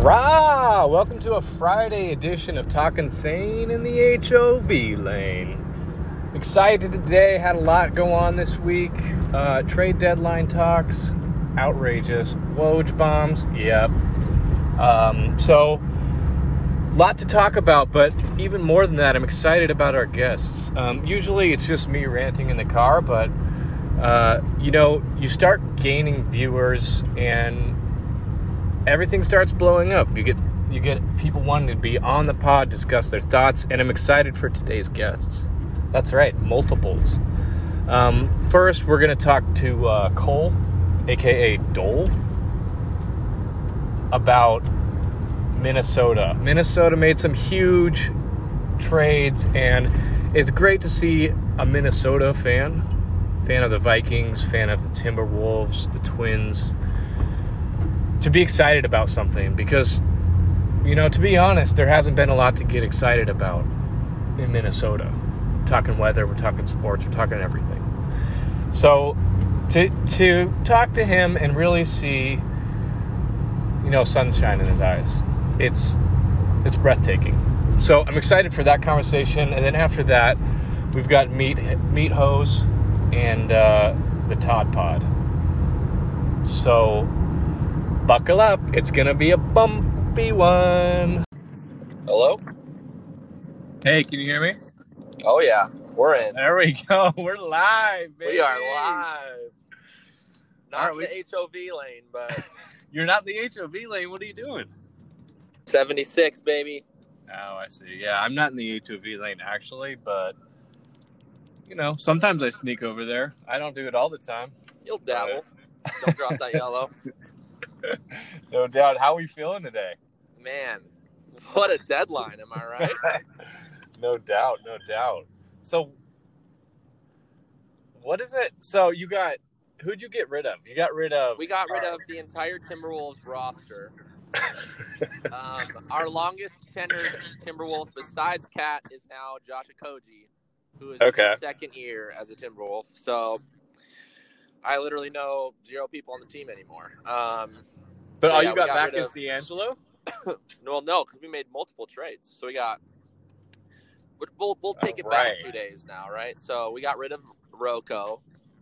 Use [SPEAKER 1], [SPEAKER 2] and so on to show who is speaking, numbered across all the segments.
[SPEAKER 1] Rah! Welcome to a Friday edition of Talking Sane in the HOV lane. Excited today, had a lot go on this week. Uh, trade deadline talks, outrageous. Woj bombs, yep. Um, so, lot to talk about, but even more than that, I'm excited about our guests. Um, usually it's just me ranting in the car, but uh, you know, you start gaining viewers and everything starts blowing up. You get you get people wanting to be on the pod, discuss their thoughts, and I'm excited for today's guests. That's right, multiples. Um, first, we're going to talk to uh, Cole, aka Dole, about Minnesota. Minnesota made some huge trades, and it's great to see a Minnesota fan, fan of the Vikings, fan of the Timberwolves, the Twins, to be excited about something because, you know, to be honest, there hasn't been a lot to get excited about in Minnesota. We're talking weather, we're talking sports, we're talking everything. So to to talk to him and really see, you know, sunshine in his eyes, it's it's breathtaking. So I'm excited for that conversation, and then after that, we've got meat meat hose and uh, the Todd Pod. So buckle up. It's going to be a bumpy one.
[SPEAKER 2] Hello?
[SPEAKER 1] Hey, can you hear me?
[SPEAKER 2] Oh, yeah. We're in.
[SPEAKER 1] There we go. We're live, baby.
[SPEAKER 2] We are live. Not
[SPEAKER 1] we-
[SPEAKER 2] the HOV lane, but
[SPEAKER 1] You're not in the HOV lane. What are you doing?
[SPEAKER 2] 76, baby.
[SPEAKER 1] Oh, I see. Yeah, I'm not in the HOV lane actually, but you know, sometimes I sneak over there. I don't do it all the time.
[SPEAKER 2] You'll dabble. Don't cross that yellow.
[SPEAKER 1] No doubt. How are we feeling today?
[SPEAKER 2] Man, what a deadline, am I right?
[SPEAKER 1] no doubt, no doubt. So, what is it? So you got who'd you get rid of? You got rid of.
[SPEAKER 2] We got rid of the entire Timberwolves roster. Um, our longest tenured Timberwolf besides Cat is now Josh Okogie, who is
[SPEAKER 1] Okay.
[SPEAKER 2] in his second year as a Timberwolf. So I literally know zero people on the team anymore. Um,
[SPEAKER 1] But
[SPEAKER 2] So,
[SPEAKER 1] all
[SPEAKER 2] yeah,
[SPEAKER 1] you got,
[SPEAKER 2] got
[SPEAKER 1] back is
[SPEAKER 2] of-
[SPEAKER 1] D'Angelo.
[SPEAKER 2] well, no, because we made multiple trades. So we got. We'll, we'll take it back
[SPEAKER 1] Right.
[SPEAKER 2] two days now, right? So we got rid of Rocco.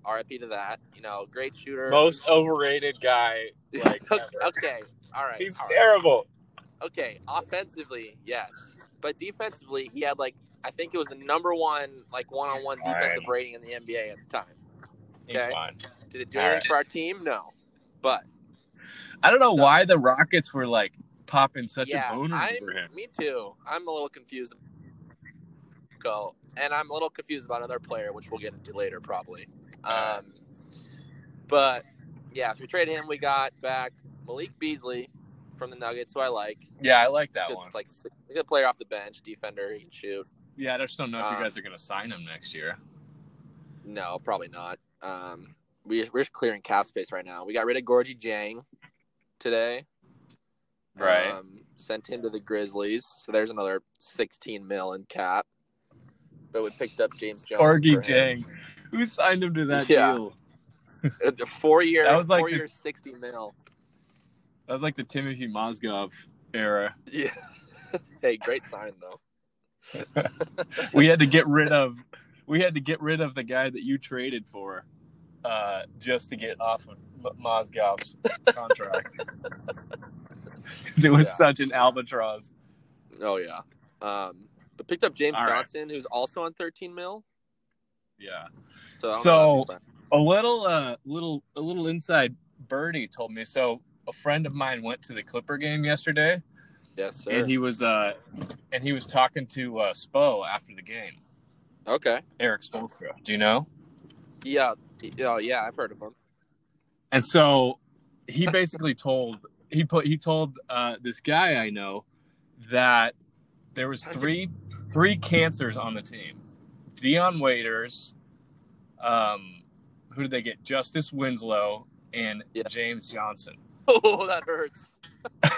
[SPEAKER 2] RIP to that. You know, great shooter.
[SPEAKER 1] Most overrated guy. Like
[SPEAKER 2] okay, all right.
[SPEAKER 1] He's
[SPEAKER 2] all right.
[SPEAKER 1] terrible.
[SPEAKER 2] Okay, offensively, yes, but defensively, he had like I think it was the number one like one on one defensive rating in the NBA at the time.
[SPEAKER 1] He's
[SPEAKER 2] Okay.
[SPEAKER 1] fine.
[SPEAKER 2] Did it do
[SPEAKER 1] All
[SPEAKER 2] anything
[SPEAKER 1] right.
[SPEAKER 2] for our team? No, but
[SPEAKER 1] I don't know
[SPEAKER 2] No.
[SPEAKER 1] why the Rockets were like popping such
[SPEAKER 2] yeah,
[SPEAKER 1] a boner
[SPEAKER 2] I'm,
[SPEAKER 1] for him.
[SPEAKER 2] me too. I'm a little confused. Go and I'm a little confused about another player, which we'll get into later probably. Um, but yeah, so we traded him. We got back Malik Beasley from the Nuggets, who I like.
[SPEAKER 1] Yeah, I like that
[SPEAKER 2] good,
[SPEAKER 1] one.
[SPEAKER 2] Like a good player off the bench, defender. He can shoot.
[SPEAKER 1] Yeah, I just don't know if you
[SPEAKER 2] Um,
[SPEAKER 1] guys are gonna sign him next year.
[SPEAKER 2] No, probably not. Um, we, we're clearing cap space right now. We got rid of Gorgui Dieng today.
[SPEAKER 1] Right.
[SPEAKER 2] Um, sent him to the Grizzlies. So there's another 16 mil in cap. But we picked up James Jones.
[SPEAKER 1] Orgy
[SPEAKER 2] for him.
[SPEAKER 1] Dieng. Who signed him to that
[SPEAKER 2] Yeah.
[SPEAKER 1] deal?
[SPEAKER 2] Uh, the Four year,
[SPEAKER 1] That was like
[SPEAKER 2] four
[SPEAKER 1] the-
[SPEAKER 2] years, 60 mil.
[SPEAKER 1] That was like the Timofey Mozgov era.
[SPEAKER 2] Yeah. hey, great sign though.
[SPEAKER 1] We had to get rid of we had to get rid of the guy that you traded for uh, just to get off of Mozgov's contract. it was
[SPEAKER 2] Yeah.
[SPEAKER 1] such an albatross.
[SPEAKER 2] Oh yeah. Um, but picked up James
[SPEAKER 1] All right.
[SPEAKER 2] Johnson, who's also on 13 mil.
[SPEAKER 1] Yeah.
[SPEAKER 2] So
[SPEAKER 1] So-
[SPEAKER 2] know if he's
[SPEAKER 1] A little uh little a little inside birdie told me so a friend of mine went to the Clipper game yesterday
[SPEAKER 2] yes, sir.
[SPEAKER 1] and he was uh and he was talking to uh Spo after the game.
[SPEAKER 2] Okay.
[SPEAKER 1] Erik Spoelstra. Do you know?
[SPEAKER 2] Yeah. Oh yeah, I've heard of him.
[SPEAKER 1] And so he basically told he put he told uh, this guy I know that there was three three cancers on the team. Dion Waiters, um, who did they get? Justice Winslow and
[SPEAKER 2] Yeah.
[SPEAKER 1] James Johnson.
[SPEAKER 2] Oh, that hurts.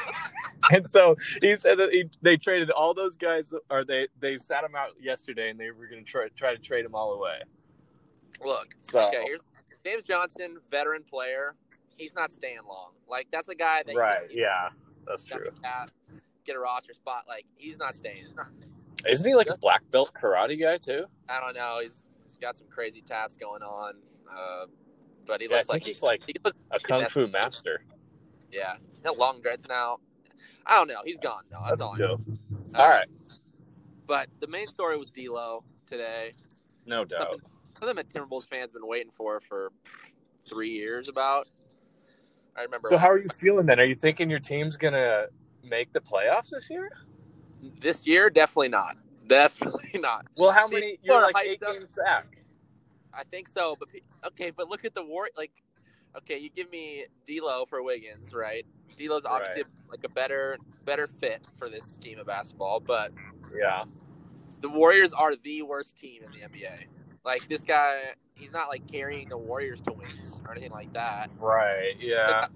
[SPEAKER 1] And so he said that he, they traded all those guys, or they they sat them out yesterday, and they were going to try try to trade them all away.
[SPEAKER 2] Look,
[SPEAKER 1] So
[SPEAKER 2] okay, here's James Johnson, veteran player. He's not staying long. Like that's a guy that
[SPEAKER 1] right, yeah, That's true.
[SPEAKER 2] cat, get a roster spot. Like he's not staying.
[SPEAKER 1] Isn't he like a black belt karate guy too?
[SPEAKER 2] I don't know. He's he's got some crazy tats going on. Uh, but he
[SPEAKER 1] Yeah,
[SPEAKER 2] looks like
[SPEAKER 1] he's like
[SPEAKER 2] he
[SPEAKER 1] a kung fu master.
[SPEAKER 2] yeah. He got long dreads now. I don't know. He's gone now. That's,
[SPEAKER 1] That's
[SPEAKER 2] all
[SPEAKER 1] a
[SPEAKER 2] I know.
[SPEAKER 1] joke. All uh, right,
[SPEAKER 2] But the main story was D'Lo today.
[SPEAKER 1] no doubt.
[SPEAKER 2] Something, something that Timberwolves fans been waiting for for three years about. I remember.
[SPEAKER 1] So how are you feeling then? Are you thinking your team's gonna make the playoffs this year?
[SPEAKER 2] this year? Definitely not. Definitely not.
[SPEAKER 1] Well, how
[SPEAKER 2] See,
[SPEAKER 1] many? You're like eight games back.
[SPEAKER 2] I think so. But okay, but look at the war. Like, okay, you give me D'Lo for Wiggins, right? D'Lo's obviously like a better better fit for this scheme of basketball, but
[SPEAKER 1] Yeah.
[SPEAKER 2] the Warriors are the worst team in the NBA. Like this guy, he's not like carrying the Warriors to wins or anything like that.
[SPEAKER 1] Right. Yeah.
[SPEAKER 2] Like,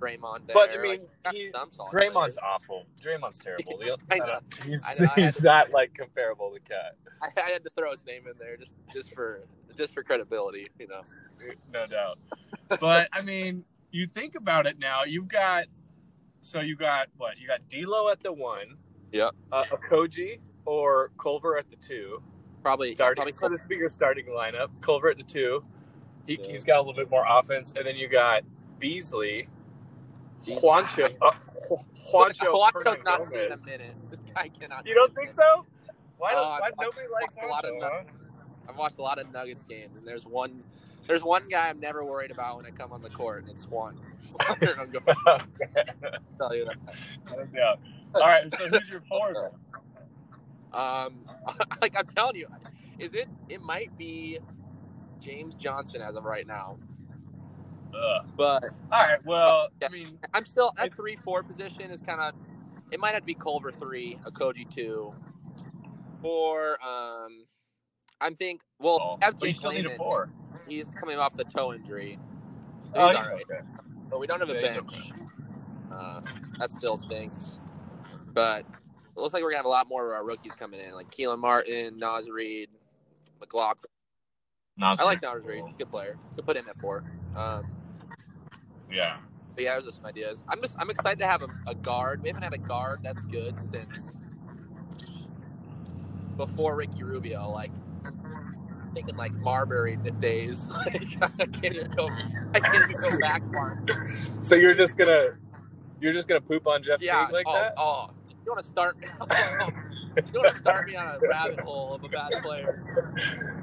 [SPEAKER 2] Draymond there.
[SPEAKER 1] But, I mean,
[SPEAKER 2] like,
[SPEAKER 1] he- Draymond's awful. Draymond's terrible. The-
[SPEAKER 2] I know.
[SPEAKER 1] He's,
[SPEAKER 2] I know,
[SPEAKER 1] he's
[SPEAKER 2] to-
[SPEAKER 1] not like comparable to Cat.
[SPEAKER 2] I, I had to throw his name in there just just for just for credibility, you know.
[SPEAKER 1] No doubt. But I mean, you think about it now. You've got so you got what? You got D'Lo at the one.
[SPEAKER 2] Yep.
[SPEAKER 1] Uh, Okogie or Culver at the two.
[SPEAKER 2] Probably
[SPEAKER 1] starting.
[SPEAKER 2] Probably
[SPEAKER 1] so this be your starting lineup. Culver at the two. He,
[SPEAKER 2] Yeah.
[SPEAKER 1] He's got a little bit more offense, and then you got Beasley, Juancho. Uh, Juancho.
[SPEAKER 2] Juancho's not seeing a minute. This guy cannot.
[SPEAKER 1] You don't think so? Why,
[SPEAKER 2] I've
[SPEAKER 1] why
[SPEAKER 2] watched-
[SPEAKER 1] nobody likes
[SPEAKER 2] lot of
[SPEAKER 1] Juancho? Huh?
[SPEAKER 2] I've watched a lot of Nuggets games, and there's one. There's one guy I'm never worried about when I come on the court, and it's one. I'm going tell you that.
[SPEAKER 1] yeah. All right. So who's your forward?
[SPEAKER 2] Um, like I'm telling you, is it? It might be James Johnson as of right now,
[SPEAKER 1] Ugh.
[SPEAKER 2] but
[SPEAKER 1] All right. Well,
[SPEAKER 2] Yeah.
[SPEAKER 1] I mean,
[SPEAKER 2] I'm still at three four position is kind of. It might have to be Culver three, Okogie two, or um, I'm think. Well,
[SPEAKER 1] oh, but you still need a four.
[SPEAKER 2] He's coming off the toe injury. He's
[SPEAKER 1] Oh,
[SPEAKER 2] all
[SPEAKER 1] he's
[SPEAKER 2] right,
[SPEAKER 1] okay.
[SPEAKER 2] but we don't have a
[SPEAKER 1] Yeah, he's
[SPEAKER 2] bench. Uh, that still stinks. But it looks like we're gonna have a lot more of our rookies coming in, like Kelan Martin, Naz Reid, McLaughlin. I like Naz Reid. He's a good player. Could put him at four. Um,
[SPEAKER 1] Yeah.
[SPEAKER 2] But yeah, those are some ideas. I'm just I'm excited to have a, a guard. We haven't had a guard that's good since before Ricky Rubio. Like thinking like Marbury d- days. Like, I can't even go. I can't even go back far.
[SPEAKER 1] So you're just gonna, you're just gonna poop on Jeff
[SPEAKER 2] Yeah.
[SPEAKER 1] Teague like
[SPEAKER 2] oh,
[SPEAKER 1] that?
[SPEAKER 2] oh, you want to start? you want to start me on a rabbit hole of a bad player?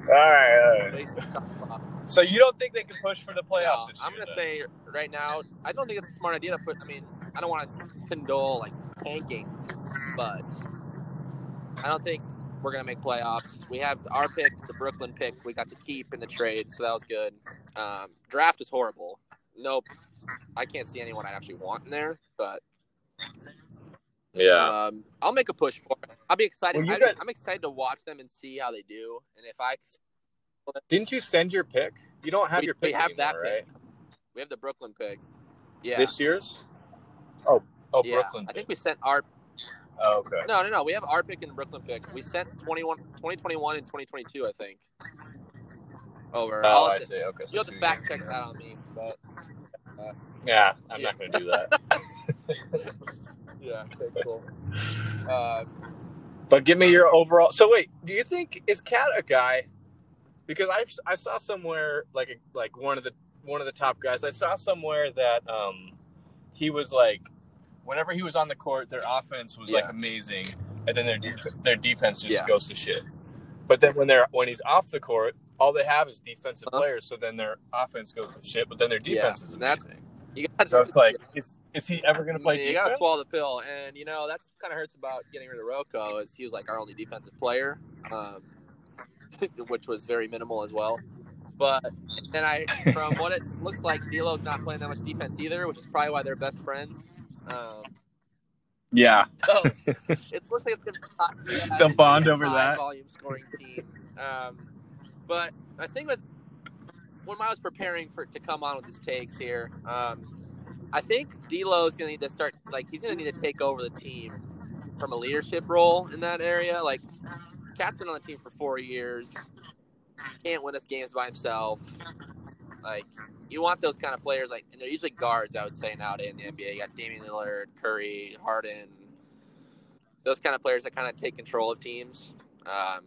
[SPEAKER 1] All right. All right.
[SPEAKER 2] Waste of time.
[SPEAKER 1] So you don't think they can push for the playoffs
[SPEAKER 2] No, I'm gonna
[SPEAKER 1] then?
[SPEAKER 2] say right now, I don't think it's a smart idea to put. I mean, I don't want to condole like tanking, but I don't think we're gonna make playoffs. We have our pick, the Brooklyn pick, we got to keep in the trade, so that was good. Um, draft is horrible. Nope, I can't see anyone I actually want in there, but
[SPEAKER 1] Yeah.
[SPEAKER 2] um, I'll make a push for it. I'll be excited.
[SPEAKER 1] Well,
[SPEAKER 2] I,
[SPEAKER 1] got-
[SPEAKER 2] I'm excited to watch them and see how they do, and if I
[SPEAKER 1] Didn't you send your pick? You don't have
[SPEAKER 2] we,
[SPEAKER 1] your pick.
[SPEAKER 2] we have
[SPEAKER 1] anymore,
[SPEAKER 2] that
[SPEAKER 1] right?
[SPEAKER 2] pick, we have the Brooklyn pick. Yeah,
[SPEAKER 1] This year's? Oh, oh,
[SPEAKER 2] yeah.
[SPEAKER 1] Brooklyn.
[SPEAKER 2] I
[SPEAKER 1] pick.
[SPEAKER 2] think we sent our
[SPEAKER 1] Oh, okay.
[SPEAKER 2] No, no, no. We have our pick and Brooklyn pick. We sent 21, 2021 and 2022, I think. Over.
[SPEAKER 1] Oh,
[SPEAKER 2] I'll
[SPEAKER 1] I
[SPEAKER 2] to-
[SPEAKER 1] see. Okay. So
[SPEAKER 2] You'll have to fact
[SPEAKER 1] years.
[SPEAKER 2] check that on me, but
[SPEAKER 1] Yeah, I'm
[SPEAKER 2] Yeah.
[SPEAKER 1] not gonna do that.
[SPEAKER 2] yeah, okay, cool. Uh,
[SPEAKER 1] But give me your overall. So wait, do you think is Cat a guy? Because I I saw somewhere like a, like one of the one of the top guys. I saw somewhere that um he was like whenever he was on the court, their offense was like amazing, and then their de- their defense just
[SPEAKER 2] Yeah.
[SPEAKER 1] goes to shit. But then when they're when he's off the court, all they have is defensive
[SPEAKER 2] Uh-huh.
[SPEAKER 1] players. So then their offense goes to shit, but then their
[SPEAKER 2] Yeah,
[SPEAKER 1] defense is amazing.
[SPEAKER 2] you got
[SPEAKER 1] So it's like, is is he ever gonna play
[SPEAKER 2] you
[SPEAKER 1] defense?
[SPEAKER 2] gotta swallow the pill, and you know that's kind of hurts about getting rid of Rocco. Is he was like our only defensive player, um, which was very minimal as well. But and I, from what it looks like, D'Lo's not playing that much defense either, which is probably why they're best friends. Um,
[SPEAKER 1] yeah,
[SPEAKER 2] So it looks like it's gonna be hot- yeah,
[SPEAKER 1] They'll bond
[SPEAKER 2] be
[SPEAKER 1] over that.
[SPEAKER 2] volume scoring team. Um, but I think with when I was preparing for to come on with his takes here, um, I think D'Lo is gonna need to start like he's gonna need to take over the team from a leadership role in that area. Like Cat's been on the team for four years, can't win us games by himself. Like you want those kind of players like, and they're usually guards. I would say nowadays in the NBA, you got Damian Lillard, Curry, Harden, those kind of players that kind of take control of teams. Um,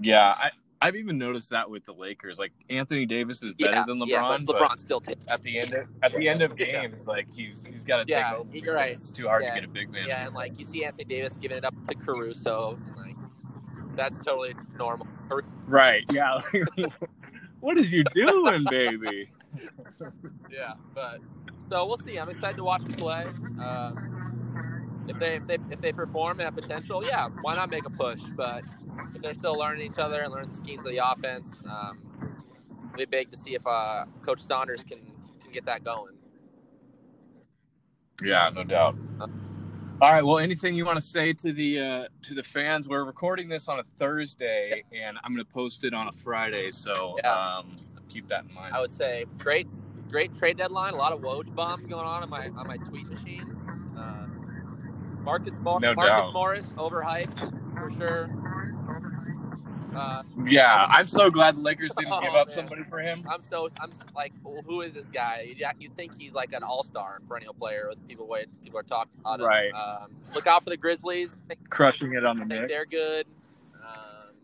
[SPEAKER 1] yeah, I, I've even noticed that with the Lakers. Like Anthony Davis is better
[SPEAKER 2] yeah,
[SPEAKER 1] than LeBron.
[SPEAKER 2] yeah, but LeBron still takes.
[SPEAKER 1] at the end of at the end of games, like he's he's got to
[SPEAKER 2] Yeah,
[SPEAKER 1] take over.
[SPEAKER 2] you're right.
[SPEAKER 1] It's too hard
[SPEAKER 2] Yeah.
[SPEAKER 1] to get a big man.
[SPEAKER 2] Yeah, and like you see Anthony Davis giving it up to Caruso, and like that's totally normal.
[SPEAKER 1] Right. Yeah. what are you doing, baby?
[SPEAKER 2] Yeah, but so we'll see. I'm excited to watch them play. Um, if they if they if they perform and have potential, yeah, why not make a push? But if they're still learning each other and learning the schemes of the offense, um, it'll be big to see if uh, Coach Saunders can can get that going.
[SPEAKER 1] Yeah, no doubt. All right. Well, anything you want to say to the uh, to the fans? We're recording this on a Thursday, and I'm going to post it on a Friday. So
[SPEAKER 2] Yeah.
[SPEAKER 1] um, keep that in mind.
[SPEAKER 2] I would say great great trade deadline. A lot of Woj bombs going on on my on my tweet machine. Uh, Marcus Mor-
[SPEAKER 1] No
[SPEAKER 2] Marcus
[SPEAKER 1] doubt.
[SPEAKER 2] Morris overhyped for sure. Uh,
[SPEAKER 1] yeah, I'm so glad the Lakers didn't
[SPEAKER 2] Oh,
[SPEAKER 1] give up
[SPEAKER 2] man.
[SPEAKER 1] somebody for him.
[SPEAKER 2] I'm so I'm like, well, who is this guy? You'd, you'd think he's like an all star perennial player with people wait people are talking about him.
[SPEAKER 1] Right.
[SPEAKER 2] Um, look out for the Grizzlies. Think,
[SPEAKER 1] Crushing it on the
[SPEAKER 2] I think
[SPEAKER 1] Knicks.
[SPEAKER 2] they're good. Um,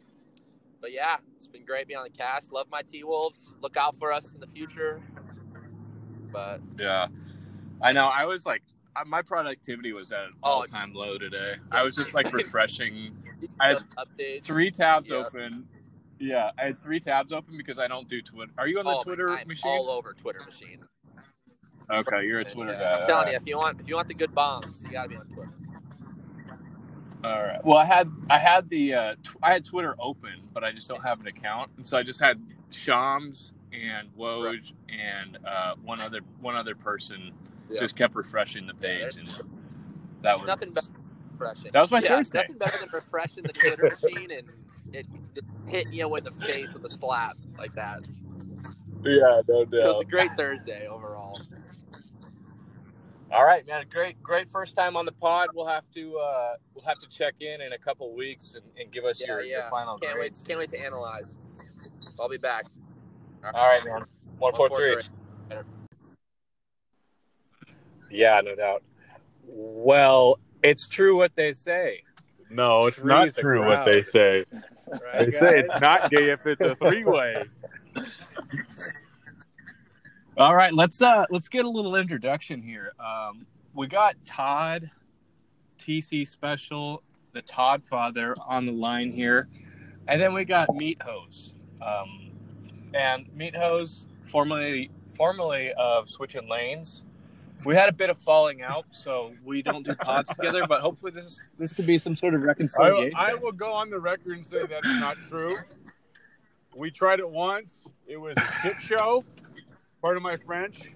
[SPEAKER 2] but yeah, it's been great being on the cast. Love my T Wolves. Look out for us in the future. But
[SPEAKER 1] Yeah, I know. I was like, my productivity was at an
[SPEAKER 2] Oh.
[SPEAKER 1] all-time low today. I was just like refreshing. I had
[SPEAKER 2] updates.
[SPEAKER 1] three tabs
[SPEAKER 2] Yeah.
[SPEAKER 1] open. Yeah, I had three tabs open because I don't do Twitter. Are you on the
[SPEAKER 2] Oh,
[SPEAKER 1] Twitter
[SPEAKER 2] I'm
[SPEAKER 1] machine?
[SPEAKER 2] all over Twitter machine.
[SPEAKER 1] Okay, you're a
[SPEAKER 2] And,
[SPEAKER 1] Twitter
[SPEAKER 2] yeah,
[SPEAKER 1] guy.
[SPEAKER 2] I'm telling
[SPEAKER 1] All
[SPEAKER 2] you, if you want if you want the good bombs, you gotta be on Twitter.
[SPEAKER 1] All right. Well, I had I had the uh, tw- I had Twitter open, but I just don't have an account, and so I just had Shams and Woj and uh, one other one other person
[SPEAKER 2] Yeah.
[SPEAKER 1] just kept refreshing the page,
[SPEAKER 2] there's-
[SPEAKER 1] and that was
[SPEAKER 2] Nothing better than refreshing.
[SPEAKER 1] That was my
[SPEAKER 2] yeah,
[SPEAKER 1] Thursday.
[SPEAKER 2] Nothing better than refreshing the Twitter machine and it, it hitting you in the face with a slap like that.
[SPEAKER 1] yeah, no doubt.
[SPEAKER 2] It was a great Thursday overall.
[SPEAKER 1] All right, man. Great, great first time on the pod. We'll have to uh, we'll have to check in in a couple weeks and, and give us
[SPEAKER 2] Yeah,
[SPEAKER 1] your, your
[SPEAKER 2] yeah.
[SPEAKER 1] final
[SPEAKER 2] Can't wait. Can't wait to analyze. I'll be back.
[SPEAKER 1] All right, man. One four three. Yeah, no doubt. Well, it's true what they say.
[SPEAKER 3] No, it's
[SPEAKER 1] Three's
[SPEAKER 3] not true
[SPEAKER 1] crowd.
[SPEAKER 3] what they say.
[SPEAKER 1] Right,
[SPEAKER 3] They say it's not gay if it's a three way.
[SPEAKER 1] All right, let's uh let's get a little introduction here. Um, we got Todd, TC Special, the Todd Father on the line here, and then we got Meat Hose. Um, and Meat Hose, formerly formerly of Switching Lanes, we had a bit of falling out, so we don't do pods together. But hopefully this this could be some sort of
[SPEAKER 3] I,
[SPEAKER 1] reconciliation.
[SPEAKER 3] I will go on the record and say that's not true. We tried it once. It was a shit show. Part of my French.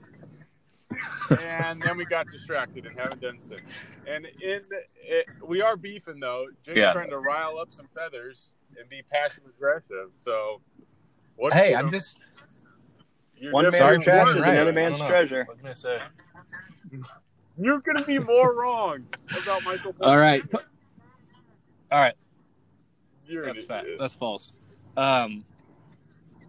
[SPEAKER 3] And then we got distracted and haven't done since. And in it, we are beefing though. Jake's
[SPEAKER 1] Yeah.
[SPEAKER 3] trying to rile up some feathers and be passive aggressive. So, what?
[SPEAKER 1] hey, I'm just
[SPEAKER 3] you're
[SPEAKER 4] One man's trash is
[SPEAKER 1] right.
[SPEAKER 4] another man's treasure.
[SPEAKER 1] What can I say?
[SPEAKER 3] You're going to be more wrong about Michael. Porter.
[SPEAKER 1] All right, all right.
[SPEAKER 3] You're
[SPEAKER 1] That's
[SPEAKER 3] an
[SPEAKER 1] fact.
[SPEAKER 3] idiot.
[SPEAKER 1] That's false. Um,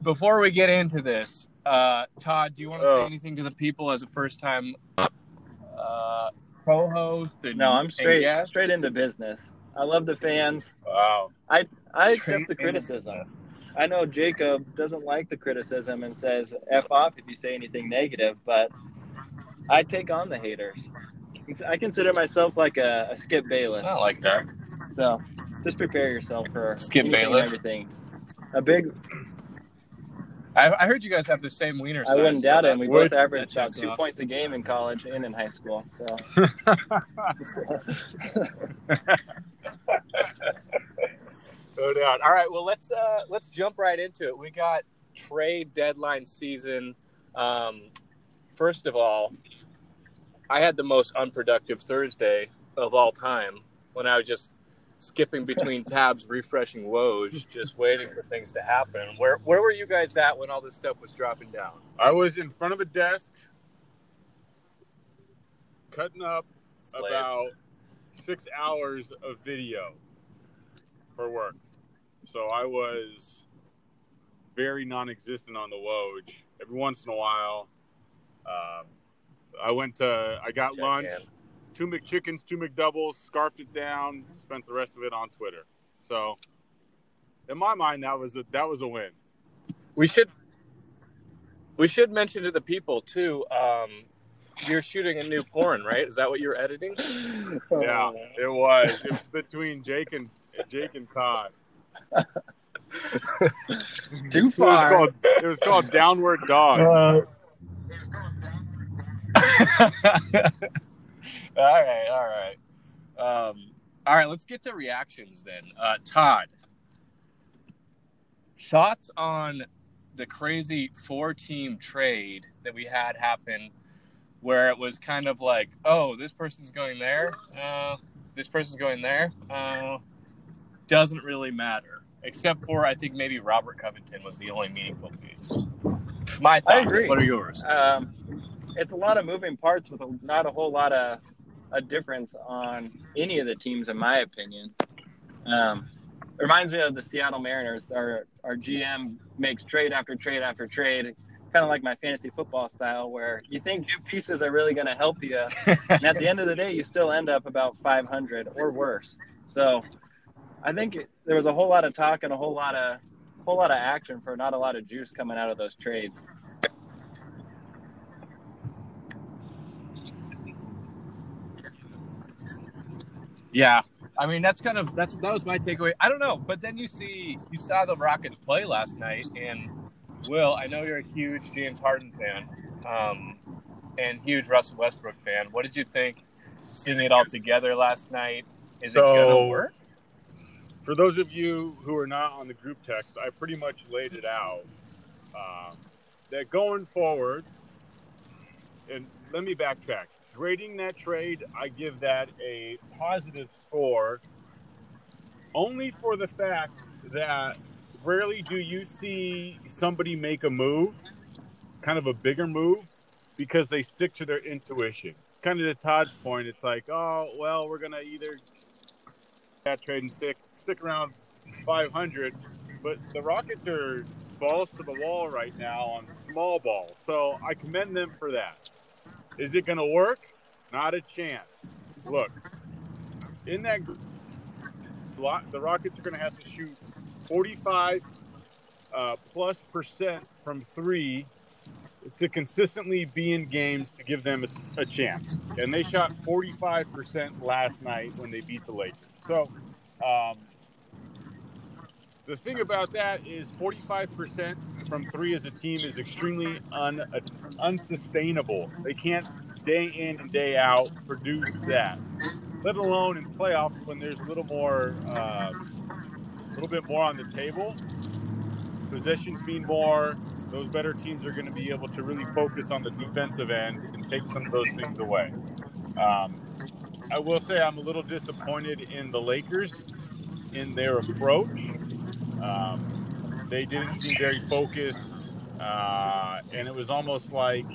[SPEAKER 1] before we get into this, uh, Todd, do you want to
[SPEAKER 3] Oh.
[SPEAKER 1] say anything to the people as a first-time uh, co-host? And,
[SPEAKER 4] No, I'm
[SPEAKER 1] and
[SPEAKER 4] straight
[SPEAKER 1] guest?
[SPEAKER 4] straight into business. I love the fans.
[SPEAKER 3] Wow.
[SPEAKER 4] I
[SPEAKER 1] Straight
[SPEAKER 4] accept the criticism. I know Jacob doesn't like the criticism and says "f off" if you say anything negative, but I take on the haters. I consider myself like a, a Skip Bayless.
[SPEAKER 1] I like that.
[SPEAKER 4] So just prepare yourself for
[SPEAKER 1] Skip Bayless?
[SPEAKER 4] everything. A big.
[SPEAKER 1] I, I heard you guys have the same wiener size.
[SPEAKER 4] I wouldn't
[SPEAKER 1] so
[SPEAKER 4] doubt it. And we both averaged about two
[SPEAKER 1] off.
[SPEAKER 4] points a game in college and in high school. So
[SPEAKER 1] No doubt. All right, well let's uh let's jump right into it. We got trade deadline season. Um, first of all, I had the most unproductive Thursday of all time when I was just skipping between tabs, refreshing Woj, just waiting for things to happen. Where where were you guys at when all this stuff was dropping down?
[SPEAKER 3] I was in front of a desk cutting up
[SPEAKER 1] Slave.
[SPEAKER 3] about six hours of video for work. So I was very non existent on the Woj. every once in a while. Um, I went to, I got
[SPEAKER 1] Check
[SPEAKER 3] lunch,
[SPEAKER 1] in.
[SPEAKER 3] two McChickens, two McDoubles, scarfed it down, spent the rest of it on Twitter. So, in my mind, that was a that was a win.
[SPEAKER 1] We should we should mention to the people too. Um, you're shooting a new porn, right? Is that what you're editing?
[SPEAKER 3] Yeah, it was It was between Jake and Jake and Todd.
[SPEAKER 4] Too
[SPEAKER 3] It was called it was called Downward Dog.
[SPEAKER 1] all right, all right, um, all right. Let's get to reactions then. Uh, Todd, thoughts on the crazy four-team trade that we had happen, where it was kind of like, oh, this person's going there, uh, this person's going there. Uh, doesn't really matter, except for I think maybe Robert Covington was the only meaningful piece. My thoughts.
[SPEAKER 4] I agree.
[SPEAKER 1] What are yours?
[SPEAKER 4] Um, it's a lot of moving parts with a, not a whole lot of a difference on any of the teams, in my opinion. Um, it reminds me of the Seattle Mariners. Our our GM makes trade after trade after trade, kind of like my fantasy football style, where you think new pieces are really going to help you, and at the end of the day, you still end up about 500 or worse. So, I think it, there was a whole lot of talk and a whole lot of whole lot of action for not a lot of juice coming out of those trades.
[SPEAKER 1] Yeah, I mean that's kind of that's that was my takeaway. I don't know, but then you see you saw the Rockets play last night, and Will, I know you're a huge James Harden fan, um, and huge Russell Westbrook fan. What did you think seeing it all together last night? Is
[SPEAKER 3] So-
[SPEAKER 1] it gonna work?
[SPEAKER 3] For those of you who are not on the group text, I pretty much laid it out. Um, that going forward, and let me backtrack. Grading that trade, I give that a positive score only for the fact that rarely do you see somebody make a move, kind of a bigger move, because they stick to their intuition. Kind of to Todd's point, it's like, oh, well, we're going to either that trade and stick stick around 500 but the rockets are balls to the wall right now on small ball so i commend them for that is it going to work? Not a chance. Look in that group, lo- the rockets are going to have to shoot 45 uh, plus percent from three to consistently be in games to give them a, a chance. And they shot 45% last night when they beat the lakers. So um, the thing about that is 45% from three as a team is extremely un, unsustainable. They can't day in and day out produce that, let alone in playoffs when there's a little more, uh, a little bit more on the table. Possessions mean more. Those better teams are going to be able to really focus on the defensive end and take some of those things away. Um, I will say I'm a little disappointed in the Lakers in their approach. Um, they didn't seem very focused, uh, and it was almost like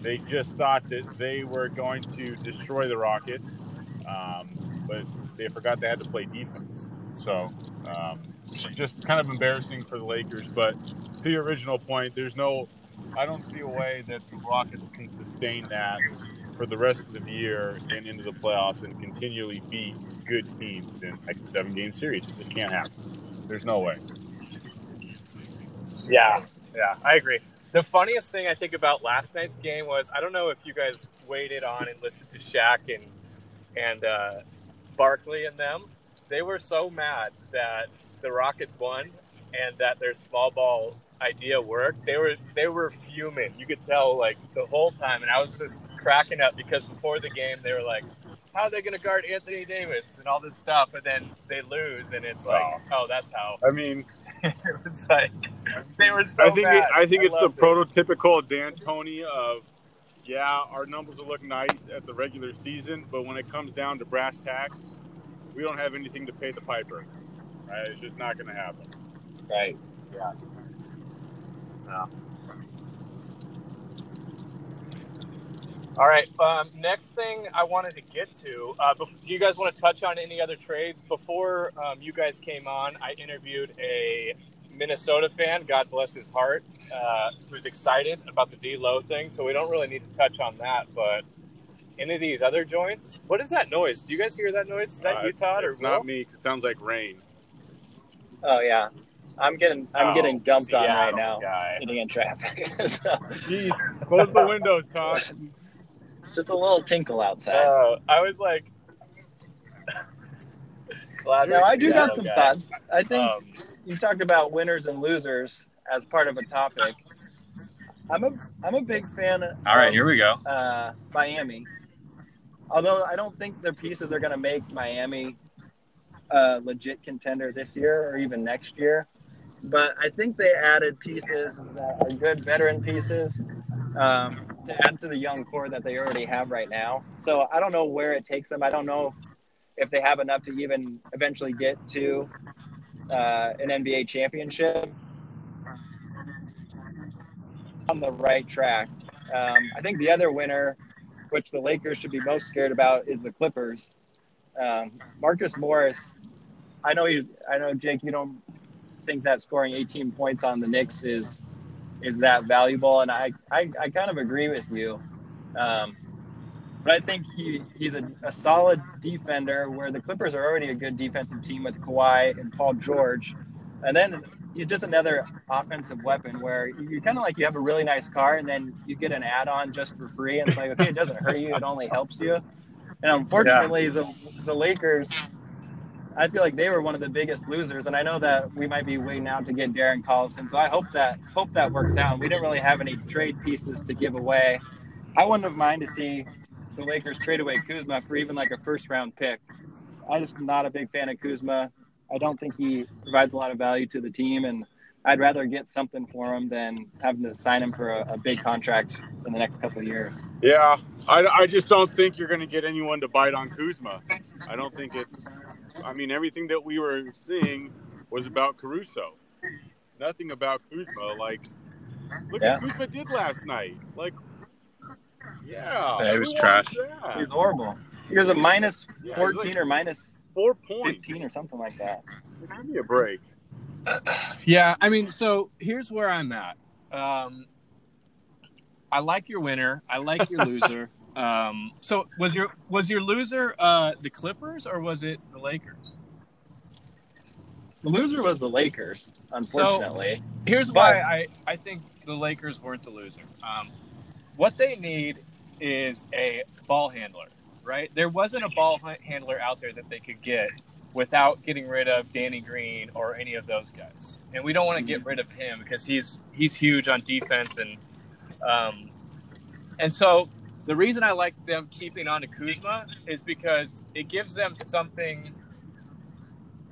[SPEAKER 3] they just thought that they were going to destroy the Rockets, um, but they forgot they had to play defense. So, um, just kind of embarrassing for the Lakers. But to your original point, there's no, I don't see a way that the Rockets can sustain that for the rest of the year and into the playoffs and continually beat good teams in like a seven game series. It just can't happen. There's no way.
[SPEAKER 1] Yeah, yeah, I agree. The funniest thing I think about last night's game was I don't know if you guys waited on and listened to Shaq and and uh, Barkley and them. They were so mad that the Rockets won and that their small ball idea worked. They were they were fuming. You could tell like the whole time, and I was just cracking up because before the game they were like, "How are they going to guard Anthony Davis?" and all this stuff, and then they lose, and it's like, "Oh, oh that's how."
[SPEAKER 3] I mean,
[SPEAKER 1] it was like they were so
[SPEAKER 3] I think it, I think it's the
[SPEAKER 1] it.
[SPEAKER 3] prototypical D'Antoni of, yeah, our numbers will look nice at the regular season, but when it comes down to brass tacks, we don't have anything to pay the piper. Right? It's just not going to happen.
[SPEAKER 1] Right. Yeah. Yeah. All right. Um, next thing I wanted to get to. Uh, bef- do you guys want to touch on any other trades? Before um, you guys came on, I interviewed a Minnesota fan, God bless his heart, uh, who's excited about the D'Lo thing. So we don't really need to touch on that. But any of these other joints, what is that noise? Do you guys hear that noise? Is that
[SPEAKER 3] Uh,
[SPEAKER 1] you, Todd, or
[SPEAKER 3] it's
[SPEAKER 1] Will?
[SPEAKER 3] not me 'cause it sounds like rain.
[SPEAKER 4] Oh yeah, I'm getting I'm
[SPEAKER 1] Oh,
[SPEAKER 4] getting dumped on right
[SPEAKER 1] Seattle
[SPEAKER 4] now,
[SPEAKER 1] guy.
[SPEAKER 4] sitting in traffic. so,
[SPEAKER 3] Jeez, close the windows, Todd.
[SPEAKER 4] Just a little tinkle outside.
[SPEAKER 1] Oh, I was like, classic
[SPEAKER 4] now I do got some
[SPEAKER 1] guy.
[SPEAKER 4] thoughts. I think
[SPEAKER 1] Um,
[SPEAKER 4] you talked about winners and losers as part of a topic. I'm a I'm a big fan. Of,
[SPEAKER 1] all right, here we go.
[SPEAKER 4] uh, Miami. Although I don't think their pieces are going to make Miami a legit contender this year or even next year. But I think they added pieces that are good veteran pieces um, to add to the young core that they already have right now. So I don't know where it takes them. I don't know if they have enough to even eventually get to uh, an NBA championship. On the right track. Um, I think the other winner, which the Lakers should be most scared about, is the Clippers. Um, Marcus Morris. I know you. I know Jake. You don't think that scoring 18 points on the Knicks is is that valuable, and I I, I kind of agree with you. Um, but I think he, he's a, a solid defender where the Clippers are already a good defensive team with Kawhi and Paul George. And then he's just another offensive weapon where you kind of like you have a really nice car and then you get an add on just for free. And it's like, okay, it doesn't hurt you, it only helps you. And unfortunately, the, the Lakers, I feel like they were one of the biggest losers. And I know that we might be waiting out to get Darren Collison. So I hope that hope that works out. We didn't really have any trade pieces to give away. I wouldn't have mind to see the Lakers trade away Kuzma for even like a first round pick. I just not a big fan of Kuzma. I don't think he provides a lot of value to the team, and I'd rather get something for him than having to sign him for a, a big contract in the next couple of years.
[SPEAKER 3] Yeah, I, I just don't think you're going to get anyone to bite on Kuzma. I don't think it's. I mean, everything that we were seeing was about Caruso. Nothing about Kuzma. Like, look
[SPEAKER 4] Yeah.
[SPEAKER 3] what Kuzma did last night. Like, yeah,
[SPEAKER 1] Yeah, he was trash.
[SPEAKER 3] wants that?
[SPEAKER 4] He's horrible. He was a minus
[SPEAKER 3] Yeah,
[SPEAKER 4] 14
[SPEAKER 3] like
[SPEAKER 4] or minus
[SPEAKER 3] four points.
[SPEAKER 4] 15 or something like that.
[SPEAKER 3] Give me a break.
[SPEAKER 1] Yeah, I mean, so here's where I'm at. Um, I like your winner. I like your loser. Um, so was your was your loser uh, the Clippers or was it the Lakers?
[SPEAKER 4] The loser was the Lakers, unfortunately.
[SPEAKER 1] Here's why I, I think the Lakers weren't the loser. Um, what they need is a ball handler, right? There wasn't a ball handler out there that they could get without getting rid of Danny Green or any of those guys. And we don't want to get rid of him because he's he's huge on defense and um, and so the reason I like them keeping on to Kuzma is because it gives them something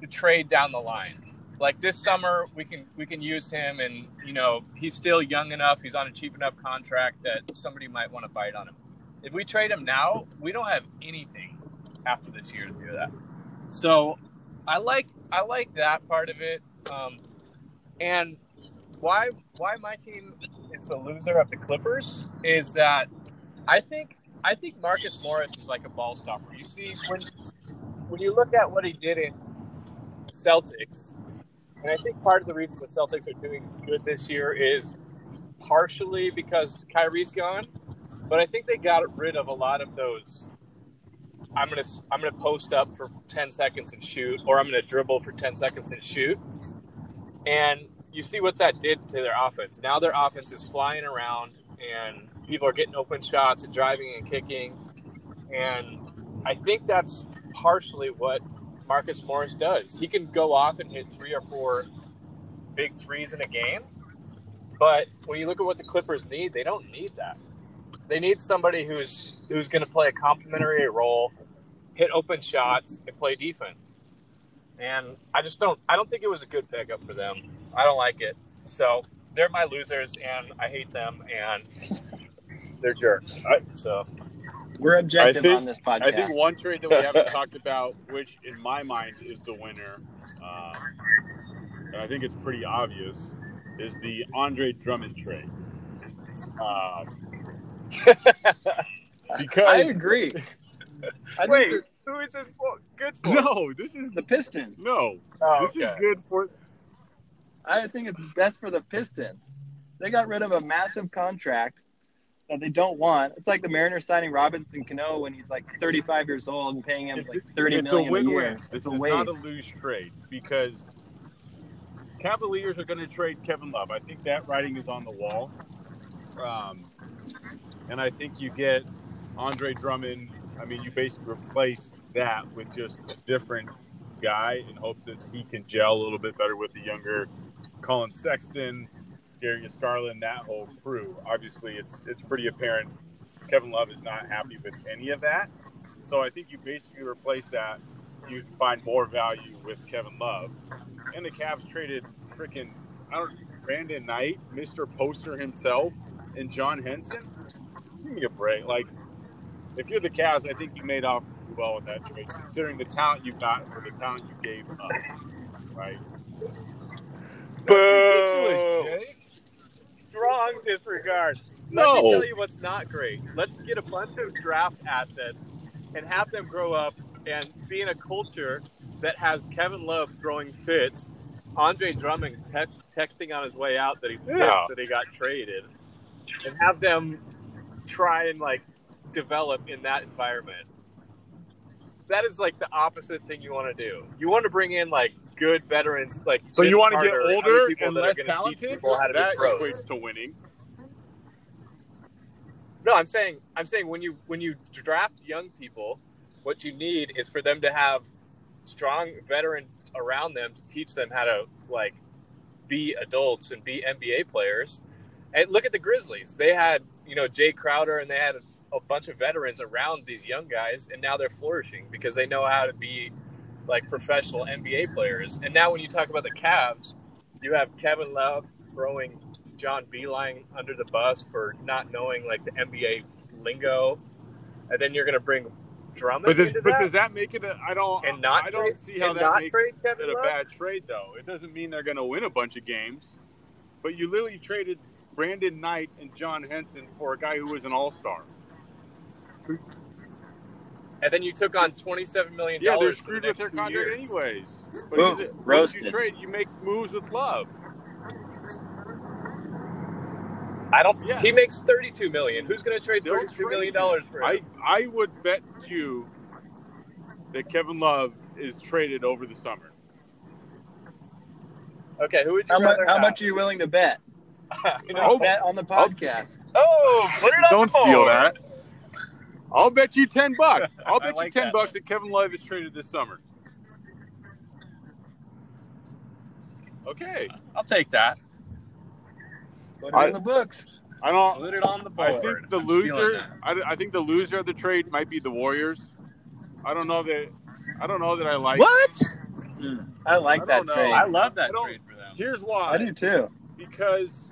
[SPEAKER 1] to trade down the line. Like this summer we can we can use him and you know he's still young enough he's on a cheap enough contract that somebody might want to bite on him. If we trade him now we don't have anything after this year to do that. So i like i like that part of it um, and why why my team is the loser of the clippers is that i think i think marcus morris is like a ball stopper you see when when you look at what he did in celtics and I think part of the reason the Celtics are doing good this year is partially because Kyrie's gone, but I think they got rid of a lot of those. I'm gonna I'm gonna post up for 10 seconds and shoot, or I'm gonna dribble for 10 seconds and shoot, and you see what that did to their offense. Now their offense is flying around, and people are getting open shots and driving and kicking, and I think that's partially what Marcus Morris does. He can go off and hit three or four big threes in a game. But when you look at what the Clippers need, they don't need that. They need somebody who's who's going to play a complementary role, hit open shots, and play defense. And I just don't. I don't think it was a good pickup for them. I don't like it. So they're my losers, and I hate them, and they're jerks.
[SPEAKER 3] I-
[SPEAKER 1] so
[SPEAKER 4] We're objective
[SPEAKER 3] think-
[SPEAKER 4] on this podcast.
[SPEAKER 3] I think one trade that we haven't talked about, which in my mind is the winner, um, and I think it's pretty obvious, is the Andre Drummond trade. Um, because
[SPEAKER 4] I agree. I
[SPEAKER 1] wait,
[SPEAKER 4] think
[SPEAKER 1] who is this for? Good for?
[SPEAKER 3] no, this is
[SPEAKER 4] the, the Pistons.
[SPEAKER 3] no,
[SPEAKER 1] Oh,
[SPEAKER 3] this is good for.
[SPEAKER 4] I think it's best for the Pistons. They got rid of a massive contract that they don't want. It's like the Mariners signing Robinson Cano when he's like 35 years old and paying him
[SPEAKER 3] It's,
[SPEAKER 4] like 30
[SPEAKER 3] it's
[SPEAKER 4] million
[SPEAKER 3] a win-win.
[SPEAKER 4] year.
[SPEAKER 3] This
[SPEAKER 4] It's a
[SPEAKER 3] is not a lose trade because Cavaliers are going to trade Kevin Love. I think that writing is on the wall. Um, and I think you get Andre Drummond. I mean, you basically replace that with just a different guy in hopes that he can gel a little bit better with the younger Collin Sexton, Darius Garland, that whole crew. Obviously, it's it's pretty apparent Kevin Love is not happy with any of that. So I think you basically replace that. You find more value with Kevin Love, and the Cavs traded freaking I don't Brandon Knight, Mister Poster himself, and John Henson. Give me a break. Like if you're the Cavs, I think you made off pretty well with that trade, considering the talent you got for the talent you gave up. Right?
[SPEAKER 1] Boo! Strong disregard. Let
[SPEAKER 3] No.
[SPEAKER 1] me tell you what's not great. Let's get a bunch of draft assets and have them grow up and be in a culture that has Kevin Love throwing fits, Andre Drummond text, texting on his way out that he's pissed
[SPEAKER 3] Yeah.
[SPEAKER 1] that he got traded, and have them try and like develop in that environment. That is like the opposite thing you want to do. You want to bring in like good veterans, like
[SPEAKER 3] So you want to get older
[SPEAKER 1] people
[SPEAKER 3] and
[SPEAKER 1] that are
[SPEAKER 3] less talented?
[SPEAKER 1] people how to be
[SPEAKER 3] That equates to winning.
[SPEAKER 1] No, I'm saying I'm saying when you when you draft young people, what you need is for them to have strong veterans around them to teach them how to like be adults and be NBA players. And look at the Grizzlies. They had, you know, Jae Crowder and they had a, a bunch of veterans around these young guys and now they're flourishing because they know how to be like professional NBA players. And now when you talk about the Cavs, you have Kevin Love throwing John Beilein under the bus for not knowing like the NBA lingo, and then you're going to bring Drummond
[SPEAKER 3] But does,
[SPEAKER 1] into
[SPEAKER 3] but
[SPEAKER 1] that.
[SPEAKER 3] does that make it? A, I don't.
[SPEAKER 1] And not
[SPEAKER 3] I don't
[SPEAKER 1] trade-
[SPEAKER 3] see how that makes
[SPEAKER 1] trade Kevin
[SPEAKER 3] it a bad trade, though. It doesn't mean they're going to win a bunch of games. But you literally traded Brandon Knight and John Henson for a guy who was an All Star.
[SPEAKER 1] And then you took on twenty-seven million.
[SPEAKER 3] Yeah, they're
[SPEAKER 1] for the
[SPEAKER 3] screwed with their contract
[SPEAKER 1] years.
[SPEAKER 3] anyways. But
[SPEAKER 4] Boom.
[SPEAKER 3] it,
[SPEAKER 4] Roasted.
[SPEAKER 3] you trade, you make moves with Love.
[SPEAKER 1] I don't.
[SPEAKER 3] Yeah.
[SPEAKER 1] He makes thirty-two million. Who's going to trade
[SPEAKER 3] They'll
[SPEAKER 1] thirty-two
[SPEAKER 3] trade
[SPEAKER 1] million dollars for him?
[SPEAKER 3] I I would bet you that Kevin Love is traded over the summer.
[SPEAKER 1] okay, who would you
[SPEAKER 4] How much?
[SPEAKER 1] rather
[SPEAKER 4] How
[SPEAKER 1] have?
[SPEAKER 4] much are you willing to bet?
[SPEAKER 1] You know-
[SPEAKER 3] I'll-
[SPEAKER 4] bet on the podcast.
[SPEAKER 1] oh, put it on
[SPEAKER 3] Don't
[SPEAKER 1] the board.
[SPEAKER 3] steal that. I'll bet you ten bucks. I'll
[SPEAKER 1] I
[SPEAKER 3] bet you ten
[SPEAKER 1] that.
[SPEAKER 3] bucks that Kevin Love is traded this summer. Okay.
[SPEAKER 1] I'll take that.
[SPEAKER 4] Put it
[SPEAKER 3] I-
[SPEAKER 4] in the books.
[SPEAKER 3] I don't.
[SPEAKER 1] Put it on the board.
[SPEAKER 3] I think the
[SPEAKER 1] I'm
[SPEAKER 3] loser. I, I think the loser of the trade might be the Warriors. I don't know that. I don't know that I like.
[SPEAKER 1] What? Hmm.
[SPEAKER 4] I like
[SPEAKER 3] I
[SPEAKER 4] that
[SPEAKER 3] know.
[SPEAKER 4] trade.
[SPEAKER 1] I love that
[SPEAKER 3] I
[SPEAKER 1] trade for them.
[SPEAKER 3] Here's why.
[SPEAKER 4] I do too.
[SPEAKER 3] because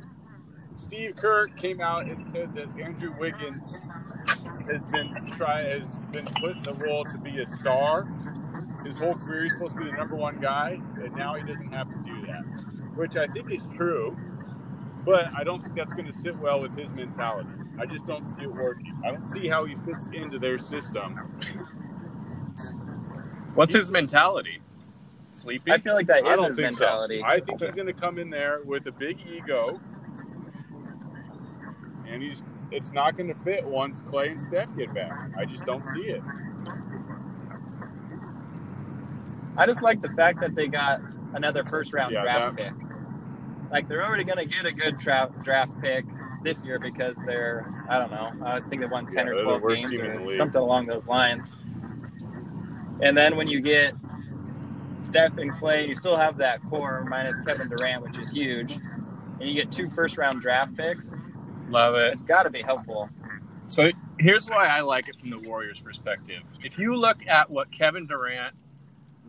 [SPEAKER 3] Steve Kerr came out and said that Andrew Wiggins has been try has been put in the role to be a star. His whole career, he's supposed to be the number one guy, and now he doesn't have to do that, which I think is true. But I don't think that's going to sit well with his mentality. I just don't see it working. I don't see how he fits into their system.
[SPEAKER 1] What's his mentality? Sleepy?
[SPEAKER 4] I feel like that is I
[SPEAKER 3] don't
[SPEAKER 4] his
[SPEAKER 3] think
[SPEAKER 4] mentality.
[SPEAKER 3] so. I think he's going to come in there with a big ego, and he's it's not going to fit once Clay and Steph get back. I just don't see it.
[SPEAKER 4] I just like the fact that they got another first round
[SPEAKER 3] Yeah,
[SPEAKER 4] draft
[SPEAKER 3] that-
[SPEAKER 4] pick. Like they're already going to get a good tra- draft pick this year because they're I don't know I think they won ten
[SPEAKER 3] Yeah,
[SPEAKER 4] or twelve games
[SPEAKER 3] team in the
[SPEAKER 4] or something along those lines. And then when you get Steph and Clay, you still have that core minus Kevin Durant, which is huge, and you get two first round draft picks.
[SPEAKER 1] Love it.
[SPEAKER 4] It's got to be helpful.
[SPEAKER 1] So here's why I like it from the Warriors' perspective. If you look at what Kevin Durant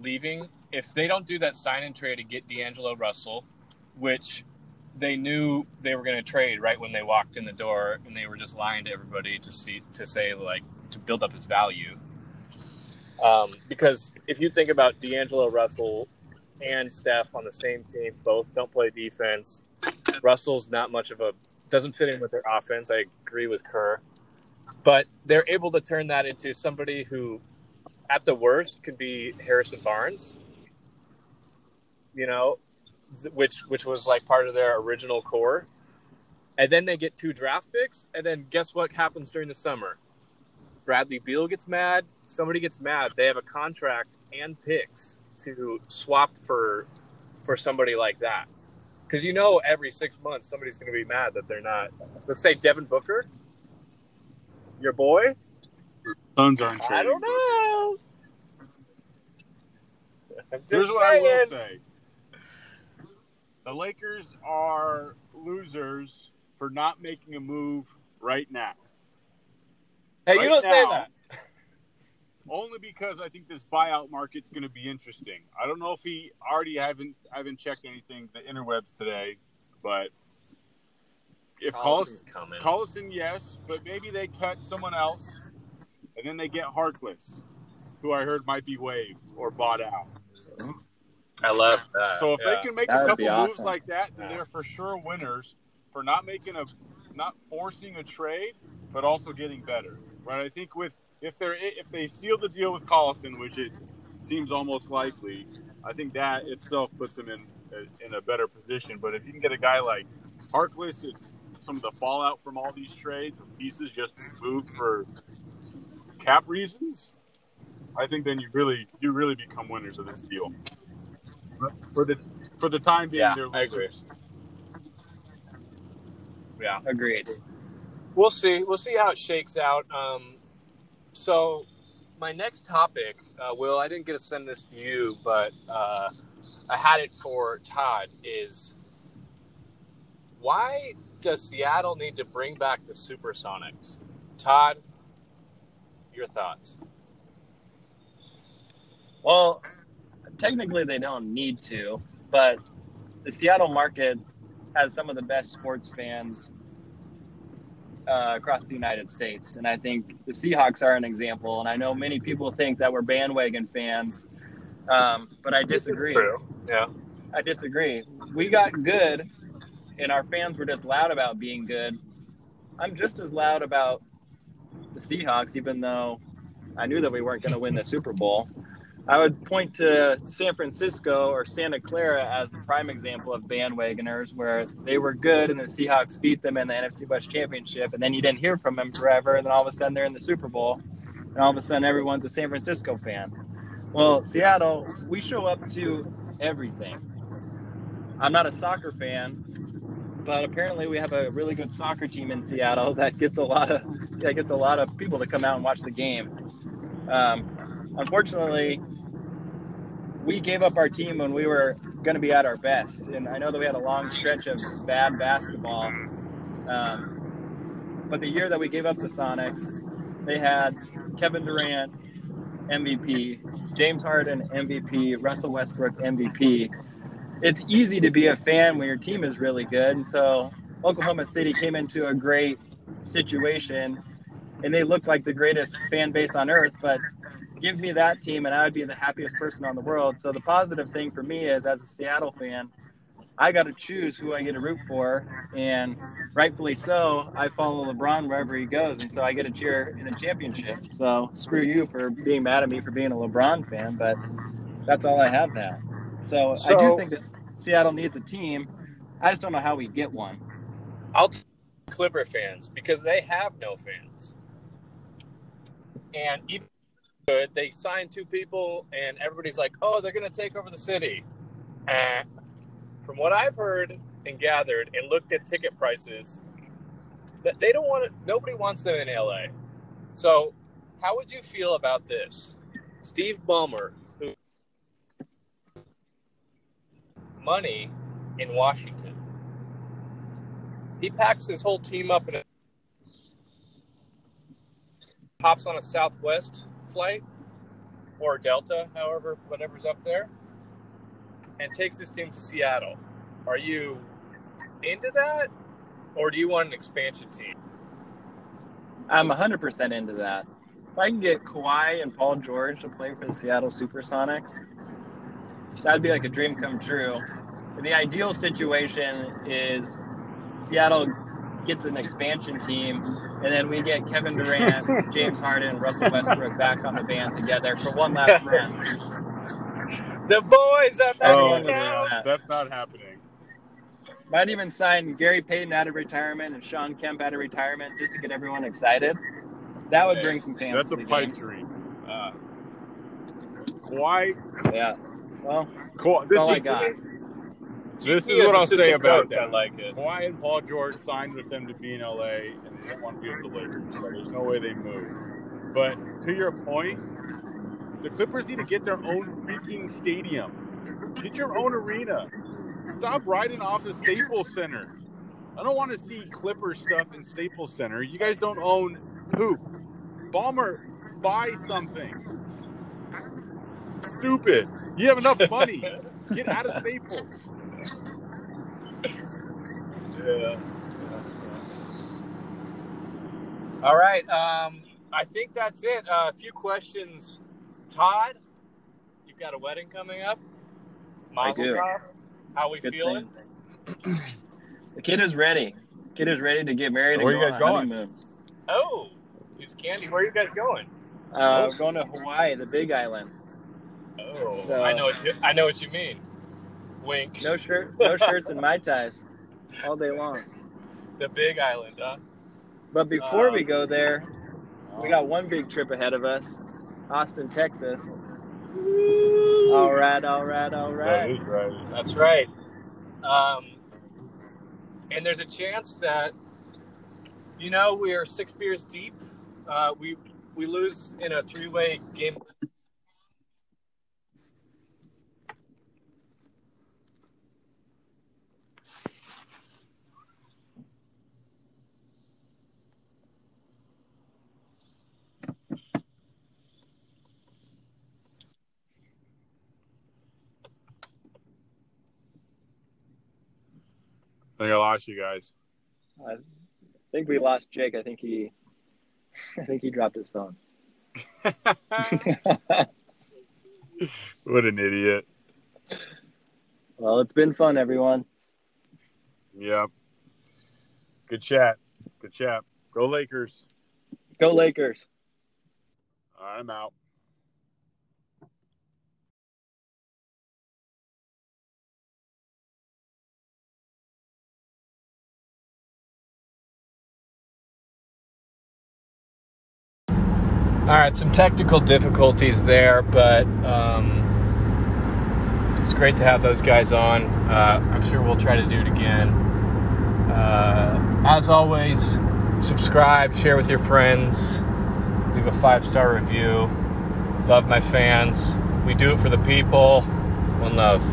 [SPEAKER 1] leaving, if they don't do that sign and trade to get D'Angelo Russell, which they knew they were going to trade right when they walked in the door, and they were just lying to everybody to see to say like to build up his value. Um, because if you think about D'Angelo Russell and Steph on the same team, both don't play defense. Russell's not much of a doesn't fit in with their offense. I agree with Kerr, but they're able to turn that into somebody who, at the worst, could be Harrison Barnes. You know, which which was like part of their original core. And then they get two draft picks, and then guess what happens during the summer? Bradley Beal gets mad. Somebody gets mad. They have a contract and picks to swap for for somebody like that. Because you know, every six months somebody's going to be mad that they're not. Let's say Devin Booker, your boy.
[SPEAKER 3] Suns aren't
[SPEAKER 1] I don't know.
[SPEAKER 3] Here's what I will say: the Lakers are losers for not making a move right now.
[SPEAKER 1] Hey,
[SPEAKER 3] Right
[SPEAKER 1] you don't say that.
[SPEAKER 3] Only because I think this buyout market's going to be interesting. I don't know if he already haven't I haven't checked anything the interwebs today, but if Collison,
[SPEAKER 1] coming.
[SPEAKER 3] Collison, yes, but maybe they cut someone else, and then they get Harkless, who I heard might be waived or bought out.
[SPEAKER 1] I love that.
[SPEAKER 3] So if
[SPEAKER 1] yeah.
[SPEAKER 3] they can make
[SPEAKER 4] That
[SPEAKER 3] a
[SPEAKER 4] would be
[SPEAKER 3] couple moves like that, then
[SPEAKER 1] Yeah.
[SPEAKER 3] they're for sure winners for not making a, not forcing a trade, but also getting better. Right? I think with if they're if they seal the deal with Collison, which it seems almost likely, I think that itself puts them in in a better position. But if you can get a guy like Harkless, it's some of the fallout from all these trades and pieces just moved for cap reasons. I think then you really you really become winners of this deal. But for the for the time being,
[SPEAKER 1] Yeah,
[SPEAKER 3] they're
[SPEAKER 1] I agree.
[SPEAKER 3] losers.
[SPEAKER 1] yeah.
[SPEAKER 4] Agreed.
[SPEAKER 1] We'll see. We'll see how it shakes out. Um, so, my next topic, uh, Will, I didn't get to send this to you, but uh, I had it for Todd. Is why does Seattle need to bring back the Supersonics? Todd, your thoughts?
[SPEAKER 4] Well, technically they don't need to, but the Seattle market has some of the best sports fans uh, across the United States, and I think the Seahawks are an example. And I know many people think that we're bandwagon fans, um, but I disagree.
[SPEAKER 1] Yeah.
[SPEAKER 4] I disagree. We got good, and our fans were just loud about being good. I'm just as loud about the Seahawks, even though I knew that we weren't going to win the Super Bowl. I would point to San Francisco or Santa Clara as a prime example of bandwagoners, where they were good and the Seahawks beat them in the NFC West Championship, and then you didn't hear from them forever, and then all of a sudden they're in the Super Bowl, and all of a sudden everyone's a San Francisco fan. Well, Seattle, we show up to everything. I'm not a soccer fan, but apparently we have a really good soccer team in Seattle that gets a lot of that gets a lot of people to come out and watch the game. Um, unfortunately, we gave up our team when we were going to be at our best, and I know that we had a long stretch of bad basketball. Um, but the year that we gave up the Sonics, they had Kevin Durant, MVP, James Harden, MVP, Russell Westbrook, MVP. It's easy to be a fan when your team is really good, and so Oklahoma City came into a great situation, and they looked like the greatest fan base on earth. But give me that team, and I would be the happiest person on the world. So the positive thing for me is, as a Seattle fan, I got to choose who I get to root for, and rightfully so, I follow LeBron wherever he goes, and so I get to cheer in a championship. So screw you for being mad at me for being a LeBron fan, but that's all I have now. So, I do think that Seattle needs a team. I just don't know how we get one.
[SPEAKER 1] I'll t- Clipper fans because they have no fans. And even good, they signed two people, and everybody's like, "Oh, they're going to take over the city." From what I've heard and gathered, and looked at ticket prices, that they don't want it. Nobody wants them in LA. So, how would you feel about this, Steve Ballmer, who money in Washington? he packs his whole team up and hops on a Southwest flight or Delta, however, whatever's up there, and takes his team to Seattle. Are you into that, or do you want an expansion team?
[SPEAKER 4] I'm 100% into that. If I can get Kawhi and Paul George to play for the Seattle Supersonics, that'd be like a dream come true. The ideal situation is Seattle gets an expansion team, and then we get Kevin Durant, James Harden, Russell Westbrook back on the band together for one last run.
[SPEAKER 1] The boys up at
[SPEAKER 3] Oh,
[SPEAKER 4] Everyone that.
[SPEAKER 3] that's not happening.
[SPEAKER 4] Might even sign Gary Payton out of retirement and Shawn Kemp out of retirement just to get everyone excited. That would bring some fans.
[SPEAKER 3] That's
[SPEAKER 4] to
[SPEAKER 3] a
[SPEAKER 4] the
[SPEAKER 3] pipe
[SPEAKER 4] games.
[SPEAKER 3] dream. Uh, Kawhi,
[SPEAKER 4] Yeah. Well,
[SPEAKER 3] Kawhi,
[SPEAKER 4] that's
[SPEAKER 3] this
[SPEAKER 4] all I
[SPEAKER 3] is,
[SPEAKER 4] got.
[SPEAKER 3] This is what I'll say about
[SPEAKER 1] coach,
[SPEAKER 3] that.
[SPEAKER 1] I like it.
[SPEAKER 3] Kawhi and Paul George signed with them to be in LA, and they didn't want to be with the Lakers, so there's no way they move. But to your point, the Clippers need to get their own freaking stadium. Get your own arena. Stop riding off of Staples Center. I don't want to see Clipper stuff in Staples Center. You guys don't own who? Ballmer, buy something. Stupid. You have enough money. Get out of Staples.
[SPEAKER 1] Yeah. All right. Um, I think that's it. Uh, a few questions. Todd, you've got a wedding coming up.
[SPEAKER 4] I do.
[SPEAKER 1] tov. How we
[SPEAKER 4] Good
[SPEAKER 1] feeling?
[SPEAKER 4] the kid is ready. Kid is ready to get married. and
[SPEAKER 3] Where
[SPEAKER 4] go
[SPEAKER 3] you guys going?
[SPEAKER 4] honeymoon.
[SPEAKER 1] Oh, it's Candy. Where are you guys going?
[SPEAKER 4] Uh, we're going to Hawaii, the Big Island.
[SPEAKER 1] Oh,
[SPEAKER 4] So-
[SPEAKER 1] I know. What you, I know what you mean. Wink.
[SPEAKER 4] No shirt, no shirts, and my ties all day long.
[SPEAKER 1] The Big Island, huh?
[SPEAKER 4] But before
[SPEAKER 1] Um,
[SPEAKER 4] we go there, we got one big trip ahead of us, Austin, Texas. All right, all right, all
[SPEAKER 3] That
[SPEAKER 4] right.
[SPEAKER 1] That's right. Um, and there's a chance that, you know, we are six beers deep. Uh, we we lose in a three-way game.
[SPEAKER 3] I think I lost you guys.
[SPEAKER 4] I think we lost Jake. I think he, I think he dropped his phone.
[SPEAKER 3] What an idiot.
[SPEAKER 4] well, it's been fun, everyone.
[SPEAKER 3] Yep. Good chat. Good chat. Go Lakers.
[SPEAKER 4] Go Lakers.
[SPEAKER 3] I'm out.
[SPEAKER 1] All right, some technical difficulties there, but um, it's great to have those guys on. Uh, I'm sure we'll try to do it again. Uh, as always, subscribe, share with your friends, leave a five star review. Love my fans. We do it for the people. One love.